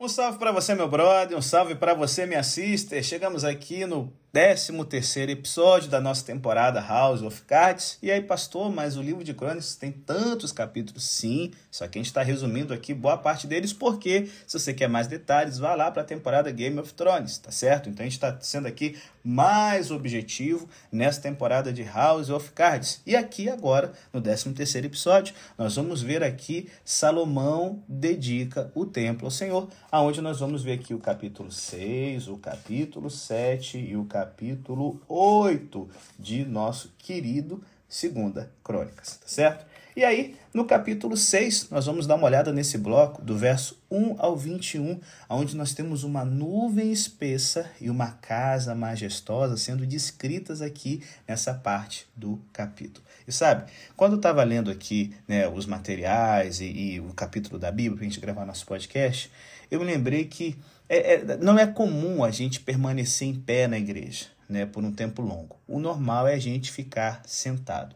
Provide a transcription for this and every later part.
Um salve para você, meu brother, um salve para você, minha sister. Chegamos aqui no 13 terceiro episódio da nossa temporada House of Cards. E aí, pastor, mas o livro de Crônicas tem tantos capítulos? Sim, só que a gente está resumindo aqui boa parte deles, porque se você quer mais detalhes, vá lá para a temporada Game of Thrones, tá certo? Então a gente está sendo aqui mais objetivo nessa temporada de House of Cards. E aqui agora, no 13 terceiro episódio, nós vamos ver aqui Salomão dedica o templo ao Senhor, aonde nós vamos ver aqui o capítulo 6, o capítulo 7 e o capítulo capítulo 8 de nosso querido Segunda Crônicas, tá certo? E aí, no capítulo 6, nós vamos dar uma olhada nesse bloco, do verso 1 ao 21, onde nós temos uma nuvem espessa e uma casa majestosa sendo descritas aqui nessa parte do capítulo. E sabe, quando eu estava lendo aqui né, os materiais e, e o capítulo da Bíblia para a gente gravar nosso podcast, eu me lembrei que é, é, não é comum a gente permanecer em pé na igreja né, por um tempo longo. O normal é a gente ficar sentado.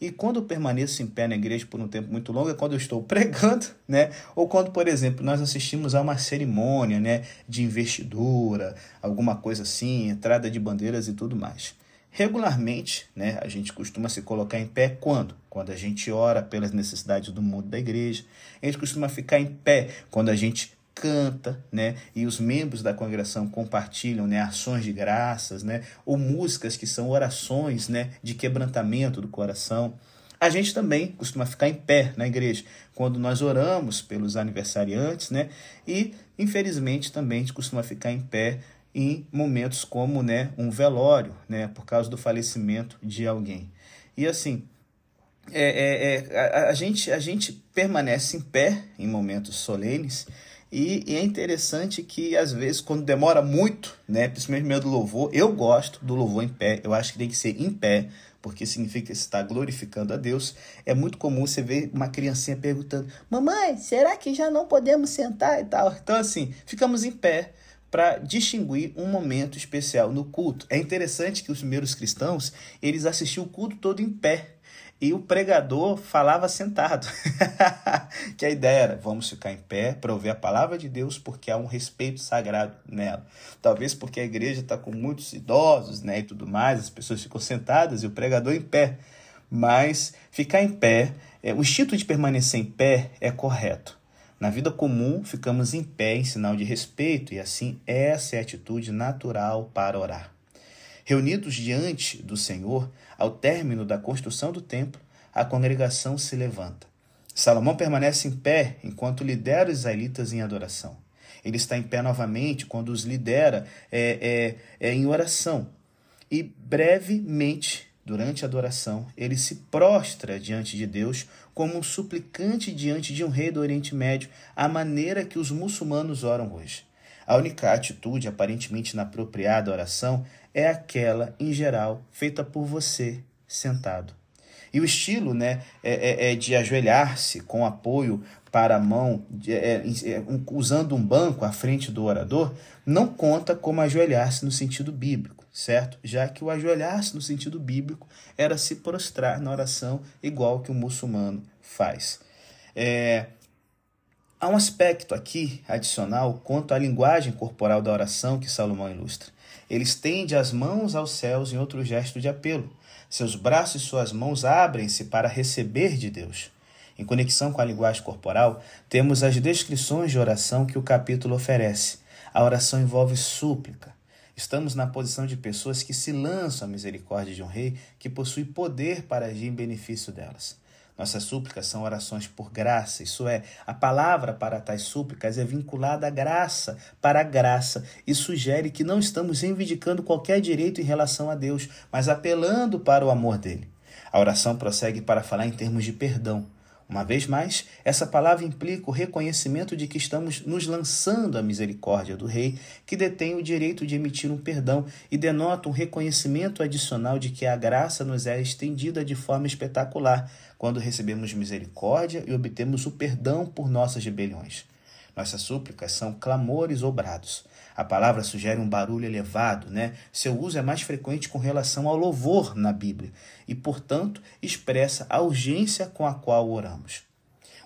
E quando eu permaneço em pé na igreja por um tempo muito longo é quando eu estou pregando, né? Ou quando, por exemplo, nós assistimos a uma cerimônia, né, de investidura, alguma coisa assim, entrada de bandeiras e tudo mais. Regularmente, né, a gente costuma se colocar em pé quando? Quando a gente ora pelas necessidades do mundo da igreja. A gente costuma ficar em pé quando a gente canta, né? E os membros da congregação compartilham, né, ações de graças, né, ou músicas que são orações, né, de quebrantamento do coração. A gente também costuma ficar em pé na igreja quando nós oramos pelos aniversariantes, né? E infelizmente também a gente costuma ficar em pé em momentos como, né, um velório, né, por causa do falecimento de alguém. E assim, é, é, é a, a, gente, a gente permanece em pé em momentos solenes e, e, é interessante que, às vezes, quando demora muito, né, principalmente no meio do louvor, eu gosto do louvor em pé, eu acho que tem que ser em pé, porque significa estar glorificando a Deus. É muito comum você ver uma criancinha perguntando: Mamãe, será que já não podemos sentar e tal? Então, assim, ficamos em pé para distinguir um momento especial no culto. É interessante que os primeiros cristãos, eles assistiam o culto todo em pé e o pregador falava sentado. que a ideia era: vamos ficar em pé para ouvir a palavra de Deus, porque há um respeito sagrado nela. Talvez porque a igreja está com muitos idosos né, e tudo mais, as pessoas ficam sentadas e o pregador em pé. Mas ficar em pé, é, o instinto de permanecer em pé é correto. Na vida comum, ficamos em pé em sinal de respeito, e assim essa é a atitude natural para orar. Reunidos diante do Senhor, ao término da construção do templo, a congregação se levanta. Salomão permanece em pé enquanto lidera os israelitas em adoração. Ele está em pé novamente quando os lidera é, é, é em oração. E brevemente, durante a adoração, ele se prostra diante de Deus como um suplicante diante de um rei do Oriente Médio, à maneira que os muçulmanos oram hoje. A única atitude aparentemente inapropriada à oração é aquela, em geral, feita por você sentado. E o estilo né, é, é, é de ajoelhar-se com apoio para a mão, é, é, usando um banco à frente do orador, não conta como ajoelhar-se no sentido bíblico, certo? Já que o ajoelhar-se no sentido bíblico era se prostrar na oração, igual que o muçulmano faz. É, Há um aspecto aqui adicional quanto à linguagem corporal da oração que Salomão ilustra. Ele estende as mãos aos céus em outro gesto de apelo. Seus braços e suas mãos abrem-se para receber de Deus. Em conexão com a linguagem corporal, temos as descrições de oração que o capítulo oferece. A oração envolve súplica. Estamos na posição de pessoas que se lançam à misericórdia de um rei que possui poder para agir em benefício delas. Nossas súplicas são orações por graça, isso é, a palavra para tais súplicas é vinculada à graça, para a graça, e sugere que não estamos reivindicando qualquer direito em relação a Deus, mas apelando para o amor dele. A oração prossegue para falar em termos de perdão. Uma vez mais, essa palavra implica o reconhecimento de que estamos nos lançando à misericórdia do Rei, que detém o direito de emitir um perdão e denota um reconhecimento adicional de que a graça nos é estendida de forma espetacular quando recebemos misericórdia e obtemos o perdão por nossas rebeliões. Nossas súplicas são clamores ou brados. A palavra sugere um barulho elevado, né? Seu uso é mais frequente com relação ao louvor na Bíblia e, portanto, expressa a urgência com a qual oramos.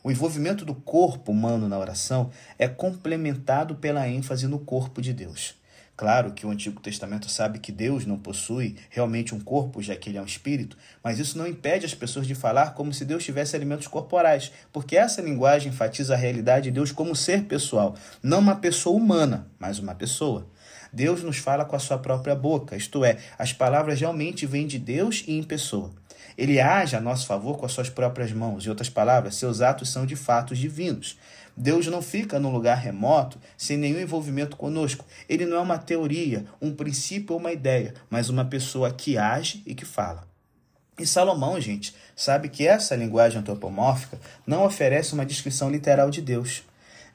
O envolvimento do corpo humano na oração é complementado pela ênfase no corpo de Deus. Claro que o Antigo Testamento sabe que Deus não possui realmente um corpo, já que ele é um espírito, mas isso não impede as pessoas de falar como se Deus tivesse alimentos corporais, porque essa linguagem enfatiza a realidade de Deus como ser pessoal, não uma pessoa humana, mas uma pessoa. Deus nos fala com a sua própria boca, isto é, as palavras realmente vêm de Deus e em pessoa. Ele age a nosso favor com as suas próprias mãos, em outras palavras, seus atos são de fatos divinos. Deus não fica num lugar remoto sem nenhum envolvimento conosco. Ele não é uma teoria, um princípio ou uma ideia, mas uma pessoa que age e que fala. E Salomão, gente, sabe que essa linguagem antropomórfica não oferece uma descrição literal de Deus.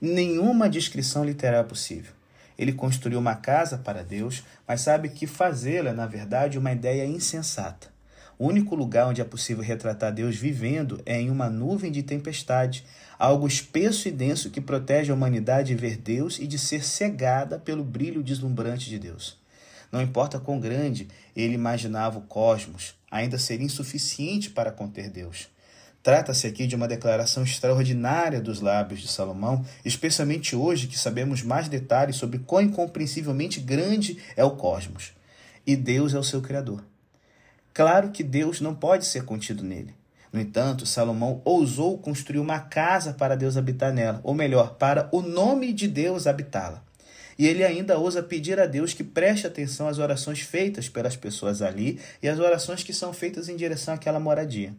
Nenhuma descrição literal é possível. Ele construiu uma casa para Deus, mas sabe que fazê-la é, na verdade, uma ideia insensata. O único lugar onde é possível retratar Deus vivendo é em uma nuvem de tempestade, algo espesso e denso que protege a humanidade de ver Deus e de ser cegada pelo brilho deslumbrante de Deus. Não importa quão grande ele imaginava o cosmos, ainda seria insuficiente para conter Deus. Trata-se aqui de uma declaração extraordinária dos lábios de Salomão, especialmente hoje que sabemos mais detalhes sobre quão incompreensivelmente grande é o cosmos. E Deus é o seu Criador. Claro que Deus não pode ser contido nele. No entanto, Salomão ousou construir uma casa para Deus habitar nela, ou melhor, para o nome de Deus habitá-la. E ele ainda ousa pedir a Deus que preste atenção às orações feitas pelas pessoas ali e às orações que são feitas em direção àquela moradia.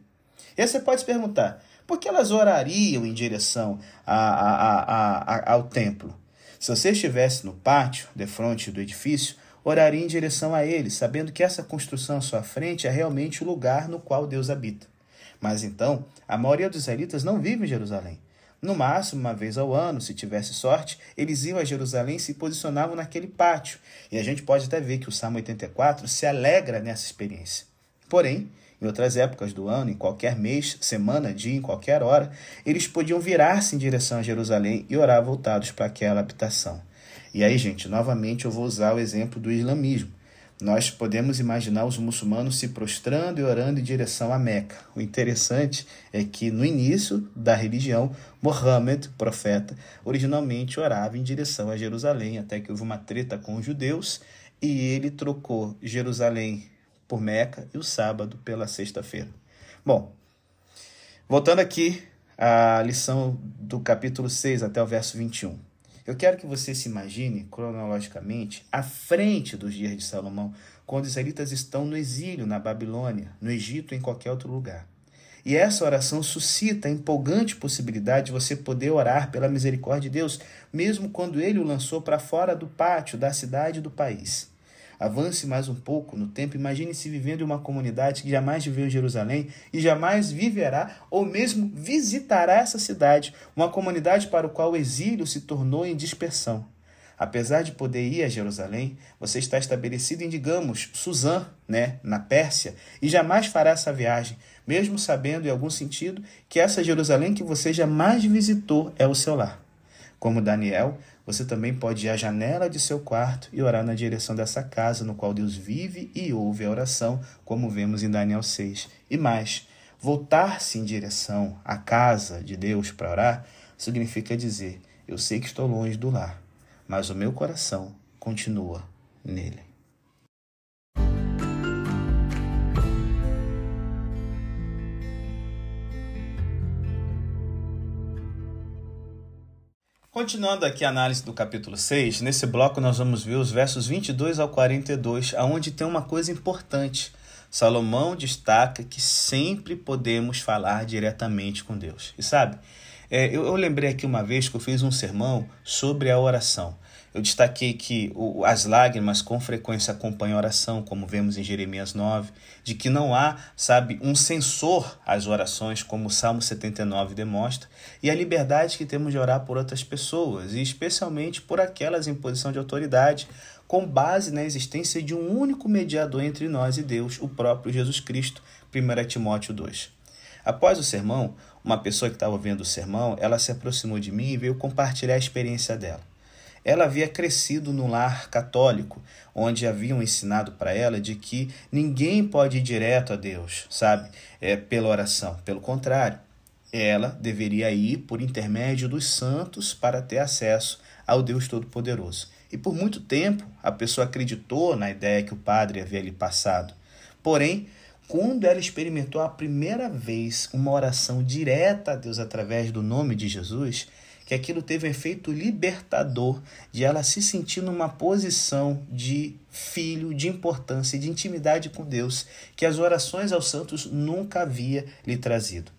E aí você pode se perguntar, por que elas orariam em direção a, a, a, ao templo? Se você estivesse no pátio, de frente do edifício, oraria em direção a ele, sabendo que essa construção à sua frente é realmente o lugar no qual Deus habita. Mas então, a maioria dos israelitas não vive em Jerusalém. No máximo, uma vez ao ano, se tivesse sorte, eles iam a Jerusalém e se posicionavam naquele pátio. E a gente pode até ver que o Salmo 84 se alegra nessa experiência. Porém, em outras épocas do ano, em qualquer mês, semana, dia, em qualquer hora, eles podiam virar-se em direção a Jerusalém e orar voltados para aquela habitação. E aí, gente, novamente eu vou usar o exemplo do islamismo. Nós podemos imaginar os muçulmanos se prostrando e orando em direção a Meca. O interessante é que no início da religião, Mohammed, profeta, originalmente orava em direção a Jerusalém, até que houve uma treta com os judeus e ele trocou Jerusalém por Meca e o sábado pela sexta-feira. Bom, voltando aqui à lição do capítulo 6 até o verso 21. Eu quero que você se imagine, cronologicamente, à frente dos dias de Salomão, quando os israelitas estão no exílio na Babilônia, no Egito, em qualquer outro lugar. E essa oração suscita a empolgante possibilidade de você poder orar pela misericórdia de Deus, mesmo quando ele o lançou para fora do pátio da cidade e do país. Avance mais um pouco no tempo. Imagine-se vivendo em uma comunidade que jamais viveu em Jerusalém e jamais viverá ou mesmo visitará essa cidade, uma comunidade para o qual o exílio se tornou em dispersão. Apesar de poder ir a Jerusalém, você está estabelecido em, digamos, Suzã, né, na Pérsia, e jamais fará essa viagem, mesmo sabendo, em algum sentido, que essa Jerusalém que você jamais visitou é o seu lar. Como Daniel, você também pode ir à janela de seu quarto e orar na direção dessa casa no qual Deus vive e ouve a oração, como vemos em Daniel 6. E mais, voltar-se em direção à casa de Deus para orar significa dizer: Eu sei que estou longe do lar, mas o meu coração continua nele. Continuando aqui a análise do capítulo 6, nesse bloco nós vamos ver os versos 22 ao 42, aonde tem uma coisa importante. Salomão destaca que sempre podemos falar diretamente com Deus. E sabe, é, eu, eu lembrei aqui uma vez que eu fiz um sermão sobre a oração. Eu destaquei que o, as lágrimas com frequência acompanham a oração, como vemos em Jeremias 9, de que não há, sabe, um censor às orações, como o Salmo 79 demonstra, e a liberdade que temos de orar por outras pessoas, e especialmente por aquelas em posição de autoridade, com base na existência de um único mediador entre nós e Deus, o próprio Jesus Cristo. 1 Timóteo 2. Após o sermão, uma pessoa que estava ouvindo o sermão, ela se aproximou de mim e veio compartilhar a experiência dela. Ela havia crescido no lar católico, onde haviam ensinado para ela de que ninguém pode ir direto a Deus, sabe, é, pela oração. Pelo contrário, ela deveria ir por intermédio dos santos para ter acesso ao Deus Todo-Poderoso. E por muito tempo a pessoa acreditou na ideia que o padre havia lhe passado. Porém, quando ela experimentou a primeira vez uma oração direta a Deus através do nome de Jesus, que aquilo teve um efeito libertador de ela se sentir numa posição de filho, de importância de intimidade com Deus, que as orações aos santos nunca havia lhe trazido.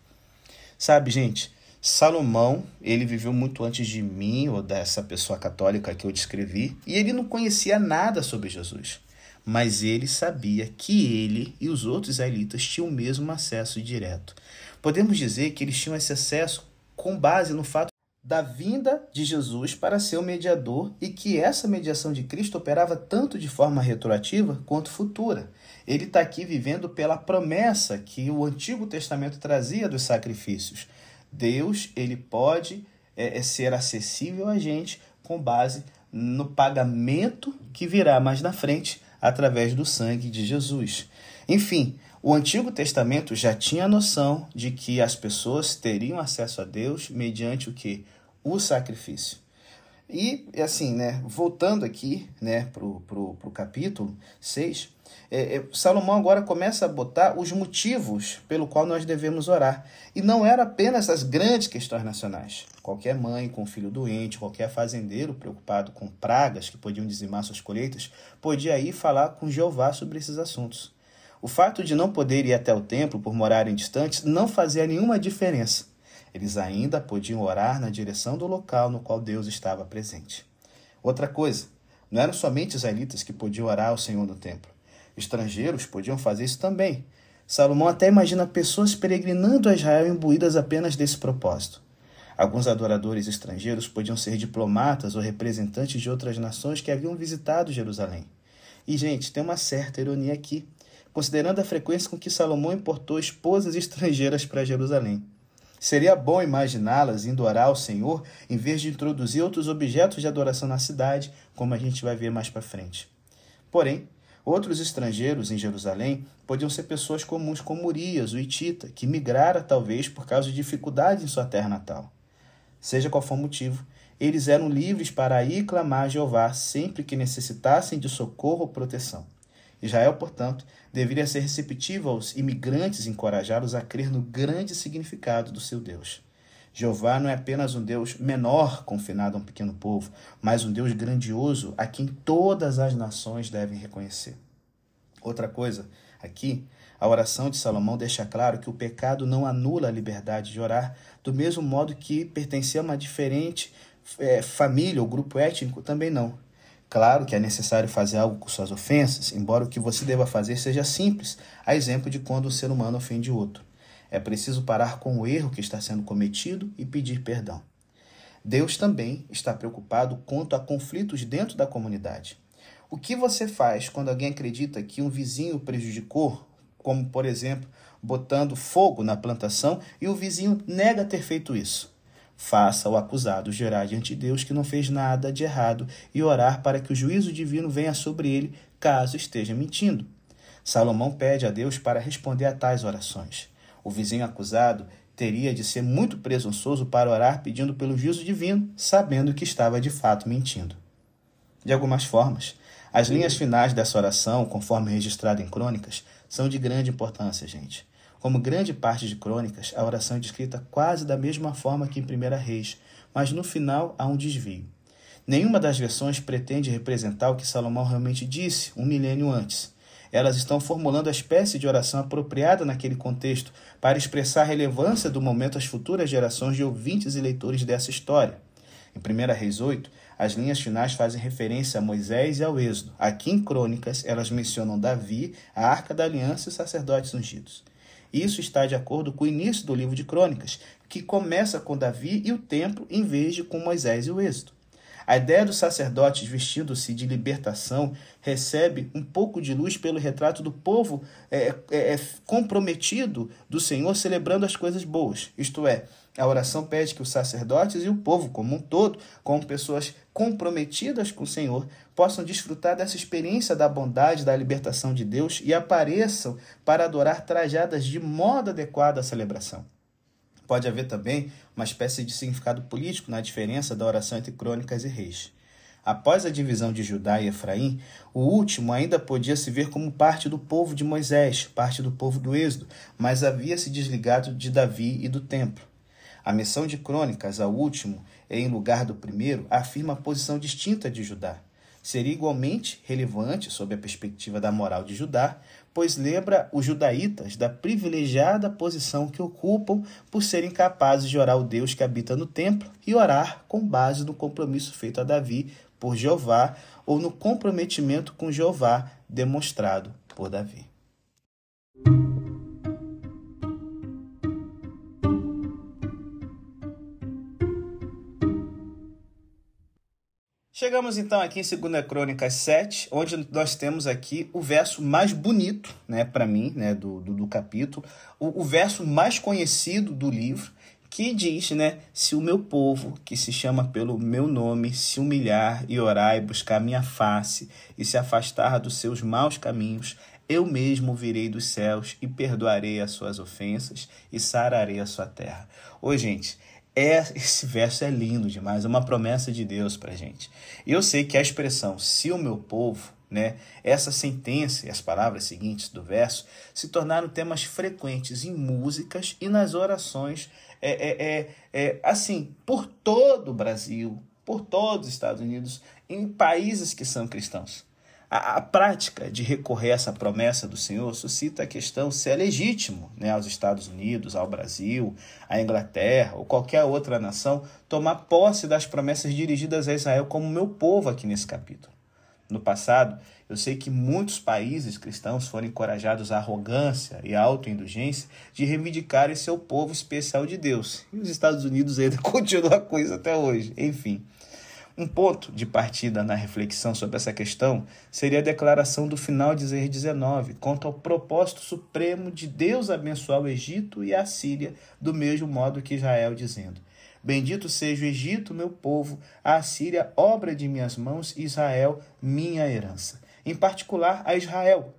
Sabe, gente, Salomão, ele viveu muito antes de mim ou dessa pessoa católica que eu descrevi, e ele não conhecia nada sobre Jesus mas ele sabia que ele e os outros israelitas tinham o mesmo acesso direto. Podemos dizer que eles tinham esse acesso com base no fato da vinda de Jesus para ser o mediador e que essa mediação de Cristo operava tanto de forma retroativa quanto futura. Ele está aqui vivendo pela promessa que o Antigo Testamento trazia dos sacrifícios. Deus ele pode é, é ser acessível a gente com base no pagamento que virá mais na frente através do sangue de Jesus. Enfim, o Antigo Testamento já tinha a noção de que as pessoas teriam acesso a Deus mediante o que? O sacrifício. E assim, né, voltando aqui né, para o pro, pro capítulo 6, é, é, Salomão agora começa a botar os motivos pelo qual nós devemos orar. E não era apenas as grandes questões nacionais. Qualquer mãe com filho doente, qualquer fazendeiro preocupado com pragas que podiam dizimar suas colheitas, podia ir falar com Jeová sobre esses assuntos. O fato de não poder ir até o templo por morarem distantes não fazia nenhuma diferença. Eles ainda podiam orar na direção do local no qual Deus estava presente. Outra coisa, não eram somente israelitas que podiam orar ao Senhor no templo. Estrangeiros podiam fazer isso também. Salomão até imagina pessoas peregrinando a Israel imbuídas apenas desse propósito. Alguns adoradores estrangeiros podiam ser diplomatas ou representantes de outras nações que haviam visitado Jerusalém. E, gente, tem uma certa ironia aqui, considerando a frequência com que Salomão importou esposas estrangeiras para Jerusalém. Seria bom imaginá-las indo orar ao Senhor em vez de introduzir outros objetos de adoração na cidade, como a gente vai ver mais para frente. Porém, outros estrangeiros em Jerusalém podiam ser pessoas comuns como Urias, o Itita, que migrara talvez por causa de dificuldades em sua terra natal. Seja qual for o motivo, eles eram livres para ir clamar a Jeová sempre que necessitassem de socorro ou proteção. Israel, portanto, deveria ser receptivo aos imigrantes e encorajá-los a crer no grande significado do seu Deus. Jeová não é apenas um Deus menor confinado a um pequeno povo, mas um Deus grandioso a quem todas as nações devem reconhecer. Outra coisa, aqui, a oração de Salomão deixa claro que o pecado não anula a liberdade de orar, do mesmo modo que pertencer a uma diferente é, família ou grupo étnico também não. Claro que é necessário fazer algo com suas ofensas, embora o que você deva fazer seja simples, a exemplo de quando o ser humano ofende outro. É preciso parar com o erro que está sendo cometido e pedir perdão. Deus também está preocupado quanto a conflitos dentro da comunidade. O que você faz quando alguém acredita que um vizinho prejudicou como, por exemplo, botando fogo na plantação e o vizinho nega ter feito isso. Faça o acusado jurar diante de Deus que não fez nada de errado e orar para que o juízo divino venha sobre ele, caso esteja mentindo. Salomão pede a Deus para responder a tais orações. O vizinho acusado teria de ser muito presunçoso para orar pedindo pelo juízo divino, sabendo que estava de fato mentindo. De algumas formas, as linhas finais dessa oração, conforme registrado em crônicas, são de grande importância, gente. Como grande parte de crônicas, a oração é descrita quase da mesma forma que em Primeira Reis, mas no final há um desvio. Nenhuma das versões pretende representar o que Salomão realmente disse um milênio antes. Elas estão formulando a espécie de oração apropriada naquele contexto para expressar a relevância do momento às futuras gerações de ouvintes e leitores dessa história. Em 1 Reis 8, as linhas finais fazem referência a Moisés e ao Êxodo. Aqui em Crônicas, elas mencionam Davi, a Arca da Aliança e os sacerdotes ungidos. Isso está de acordo com o início do livro de Crônicas, que começa com Davi e o templo, em vez de com Moisés e o Êxodo. A ideia dos sacerdotes vestindo-se de libertação recebe um pouco de luz pelo retrato do povo é, é, é comprometido do Senhor celebrando as coisas boas, isto é, a oração pede que os sacerdotes e o povo como um todo, como pessoas comprometidas com o Senhor, possam desfrutar dessa experiência da bondade, da libertação de Deus e apareçam para adorar trajadas de modo adequado à celebração. Pode haver também uma espécie de significado político na diferença da oração entre crônicas e reis. Após a divisão de Judá e Efraim, o último ainda podia se ver como parte do povo de Moisés, parte do povo do Êxodo, mas havia se desligado de Davi e do templo. A missão de Crônicas ao último, em lugar do primeiro, afirma a posição distinta de Judá. Seria igualmente relevante sob a perspectiva da moral de Judá, pois lembra os judaítas da privilegiada posição que ocupam por serem capazes de orar o Deus que habita no templo e orar com base no compromisso feito a Davi por Jeová ou no comprometimento com Jeová demonstrado por Davi. Chegamos então aqui em 2 Crônicas 7, onde nós temos aqui o verso mais bonito, né, para mim, né, do, do, do capítulo, o, o, verso mais conhecido do livro, que diz, né, se o meu povo, que se chama pelo meu nome, se humilhar e orar e buscar minha face e se afastar dos seus maus caminhos, eu mesmo virei dos céus e perdoarei as suas ofensas e sararei a sua terra. Ô, gente, é, esse verso é lindo demais, é uma promessa de Deus para gente. Eu sei que a expressão se o meu povo, né, essa sentença e as palavras seguintes do verso se tornaram temas frequentes em músicas e nas orações, é, é, é, é assim, por todo o Brasil, por todos os Estados Unidos, em países que são cristãos. A, a, prática de recorrer a essa promessa do Senhor suscita a questão se é legítimo né, aos Estados Unidos, ao Brasil, à Inglaterra ou qualquer outra nação tomar posse das promessas dirigidas a Israel como meu povo aqui nesse capítulo. No passado, eu sei que muitos países cristãos foram encorajados à arrogância e à autoindulgência de reivindicarem seu povo especial de Deus. E os Estados Unidos ainda continuam com isso até hoje. Enfim. Um ponto de partida na reflexão sobre essa questão seria a declaração do final de Zer 19, quanto ao propósito supremo de Deus abençoar o Egito e a Síria, do mesmo modo que Israel, dizendo: Bendito seja o Egito, meu povo, a Síria, obra de minhas mãos, Israel, minha herança. Em particular a Israel,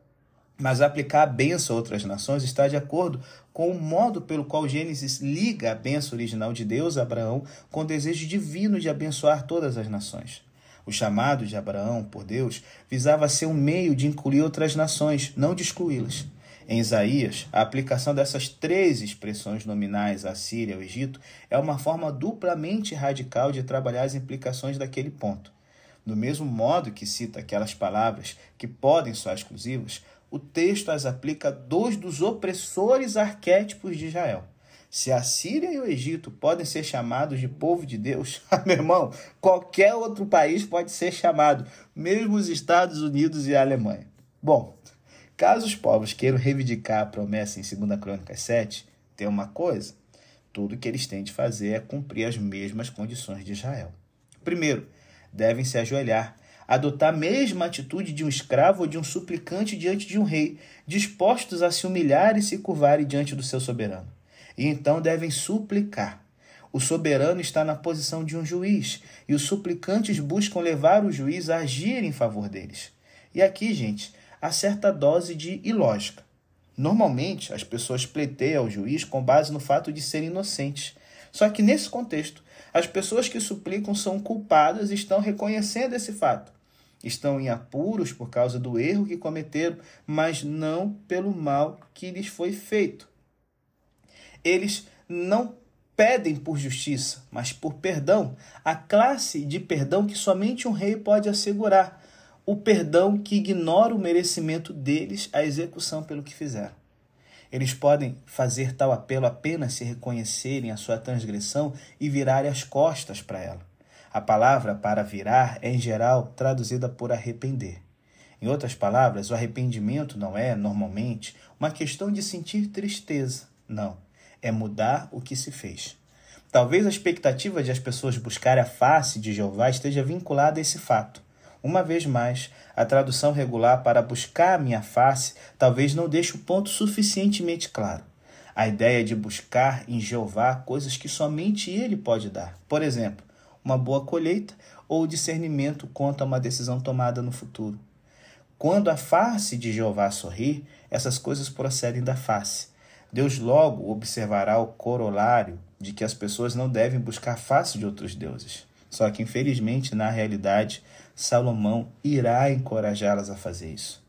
mas aplicar a benção a outras nações está de acordo com o modo pelo qual Gênesis liga a benção original de Deus a Abraão com o desejo divino de abençoar todas as nações. O chamado de Abraão por Deus visava ser um meio de incluir outras nações, não de excluí-las. Em Isaías, a aplicação dessas três expressões nominais à Síria e ao Egito é uma forma duplamente radical de trabalhar as implicações daquele ponto. Do mesmo modo que cita aquelas palavras que podem soar exclusivas, o texto as aplica a dois dos opressores arquétipos de Israel. Se a Síria e o Egito podem ser chamados de povo de Deus, meu irmão, qualquer outro país pode ser chamado, mesmo os Estados Unidos e a Alemanha. Bom, caso os povos queiram reivindicar a promessa em 2 Crônicas 7, tem uma coisa: tudo que eles têm de fazer é cumprir as mesmas condições de Israel. Primeiro, devem se ajoelhar adotar a mesma atitude de um escravo ou de um suplicante diante de um rei, dispostos a se humilhar e se curvarem diante do seu soberano. E então devem suplicar. O soberano está na posição de um juiz, e os suplicantes buscam levar o juiz a agir em favor deles. E aqui, gente, há certa dose de ilógica. Normalmente, as pessoas pleiteiam ao juiz com base no fato de serem inocentes. Só que nesse contexto, as pessoas que suplicam são culpadas e estão reconhecendo esse fato estão em apuros por causa do erro que cometeram, mas não pelo mal que lhes foi feito. Eles não pedem por justiça, mas por perdão, a classe de perdão que somente um rei pode assegurar, o perdão que ignora o merecimento deles a execução pelo que fizeram. Eles podem fazer tal apelo apenas se reconhecerem a sua transgressão e virarem as costas para ela. A palavra para virar é, em geral, traduzida por arrepender. Em outras palavras, o arrependimento não é, normalmente, uma questão de sentir tristeza. Não. É mudar o que se fez. Talvez a expectativa de as pessoas buscarem a face de Jeová esteja vinculada a esse fato. Uma vez mais, a tradução regular para buscar a minha face talvez não deixe o ponto suficientemente claro. A ideia de buscar em Jeová coisas que somente Ele pode dar. Por exemplo, uma boa colheita ou discernimento quanto a uma decisão tomada no futuro. Quando a face de Jeová sorrir, essas coisas procedem da face. Deus logo observará o corolário de que as pessoas não devem buscar face de outros deuses. Só que, infelizmente, na realidade, Salomão irá encorajá-las a fazer isso.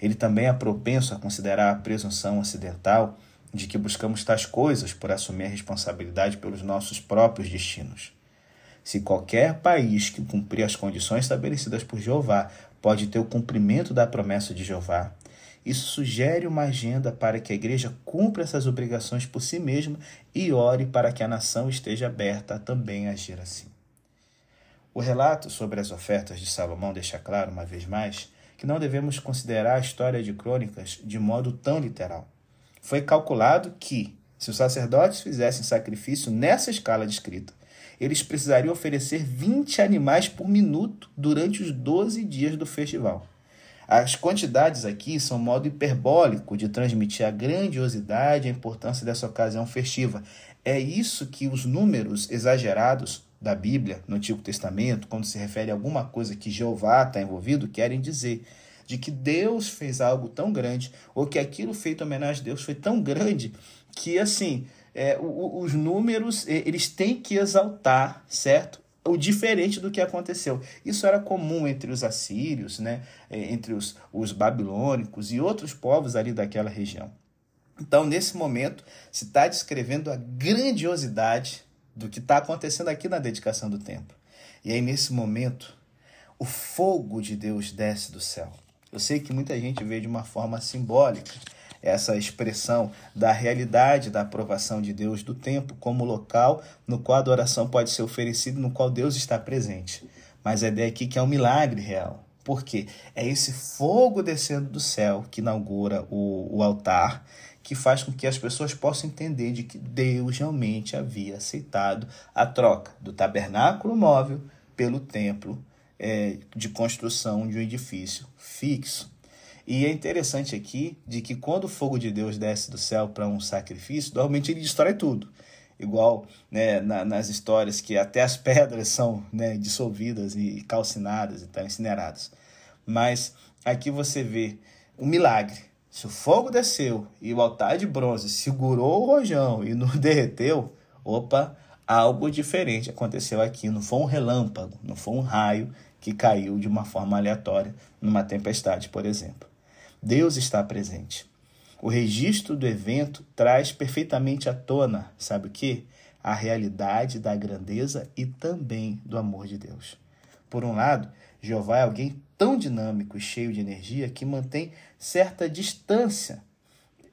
Ele também é propenso a considerar a presunção ocidental de que buscamos tais coisas por assumir a responsabilidade pelos nossos próprios destinos. Se qualquer país que cumprir as condições estabelecidas por Jeová pode ter o cumprimento da promessa de Jeová, isso sugere uma agenda para que a igreja cumpra essas obrigações por si mesma e ore para que a nação esteja aberta a também agir assim. O relato sobre as ofertas de Salomão deixa claro, uma vez mais, que não devemos considerar a história de crônicas de modo tão literal. Foi calculado que, se os sacerdotes fizessem sacrifício nessa escala descrita, eles precisariam oferecer 20 animais por minuto durante os 12 dias do festival. As quantidades aqui são um modo hiperbólico de transmitir a grandiosidade e a importância dessa ocasião festiva. É isso que os números exagerados da Bíblia, no Antigo Testamento, quando se refere a alguma coisa que Jeová está envolvido, querem dizer de que Deus fez algo tão grande, ou que aquilo feito em homenagem a Deus foi tão grande, que assim, é, os números eles têm que exaltar, certo? O diferente do que aconteceu. Isso era comum entre os assírios, né? É, entre os, os babilônicos e outros povos ali daquela região. Então, nesse momento, se está descrevendo a grandiosidade do que está acontecendo aqui na dedicação do templo. E aí, nesse momento, o fogo de Deus desce do céu. Eu sei que muita gente vê de uma forma simbólica essa expressão da realidade da aprovação de Deus do templo como local no qual a adoração pode ser oferecida, no qual Deus está presente. Mas a ideia aqui é que é um milagre real. Por quê? É esse fogo descendo do céu que inaugura o, o altar, que faz com que as pessoas possam entender de que Deus realmente havia aceitado a troca do tabernáculo móvel pelo templo é, de construção de um edifício fixo. E é interessante aqui de que quando o fogo de Deus desce do céu para um sacrifício, normalmente ele destrói tudo. Igual né, na, nas histórias que até as pedras são né, dissolvidas e calcinadas e tal, incineradas. Mas aqui você vê um milagre. Se o fogo desceu e o altar de bronze segurou o rojão e não derreteu, opa, algo diferente aconteceu aqui. Não foi um relâmpago, não foi um raio que caiu de uma forma aleatória numa tempestade, por exemplo. Deus está presente. O registro do evento traz perfeitamente à tona, sabe o que? A realidade da grandeza e também do amor de Deus. Por um lado, Jeová é alguém tão dinâmico e cheio de energia que mantém certa distância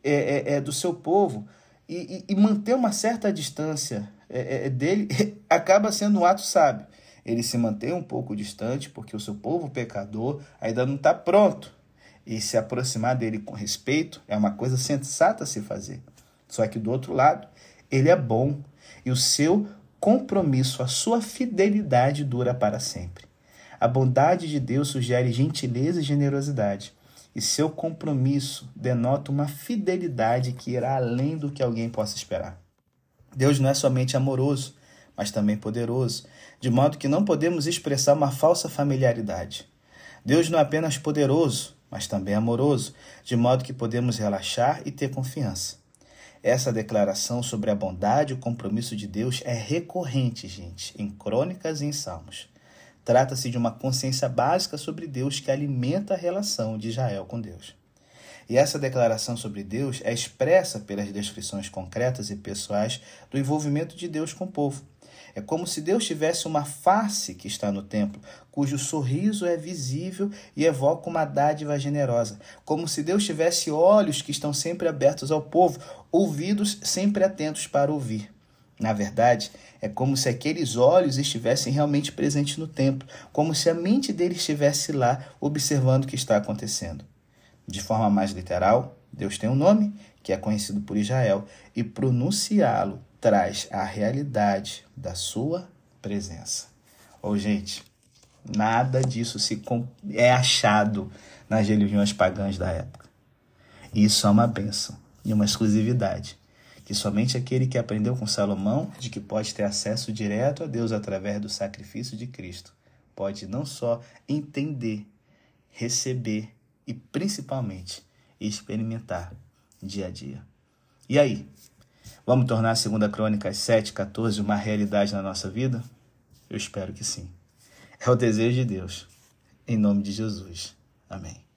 é, é, é do seu povo e, e, e, manter uma certa distância é, é, é dele acaba sendo um ato sábio ele se mantém um pouco distante, porque o seu povo pecador ainda não está pronto. E se aproximar dele com respeito é uma coisa sensata a se fazer. Só que do outro lado, ele é bom e o seu compromisso, a sua fidelidade dura para sempre. A bondade de Deus sugere gentileza e generosidade, e seu compromisso denota uma fidelidade que irá além do que alguém possa esperar. Deus não é somente amoroso, mas também poderoso, de modo que não podemos expressar uma falsa familiaridade. Deus não é apenas poderoso, mas também amoroso, de modo que podemos relaxar e ter confiança. Essa declaração sobre a bondade e o compromisso de Deus é recorrente, gente, em crônicas e em salmos. Trata-se de uma consciência básica sobre Deus que alimenta a relação de Israel com Deus. E essa declaração sobre Deus é expressa pelas descrições concretas e pessoais do envolvimento de Deus com o povo. É como se Deus tivesse uma face que está no templo, cujo sorriso é visível e evoca uma dádiva generosa. Como se Deus tivesse olhos que estão sempre abertos ao povo, ouvidos sempre atentos para ouvir. Na verdade, é como se aqueles olhos estivessem realmente presentes no templo, como se a mente dele estivesse lá observando o que está acontecendo. De forma mais literal, Deus tem um nome que é conhecido por Israel, e pronunciá-lo traz a realidade da sua presença. Ou, oh, gente, nada disso se é achado nas religiões pagãs da época. Isso é uma bênção e uma exclusividade que somente aquele que aprendeu com Salomão de que pode ter acesso direto a Deus através do sacrifício de Cristo pode não só entender, receber e principalmente experimentar dia a dia. E aí? Vamos tornar a 2 Crônicas 7, 14 uma realidade na nossa vida? Eu espero que sim. É o desejo de Deus. Em nome de Jesus. Amém.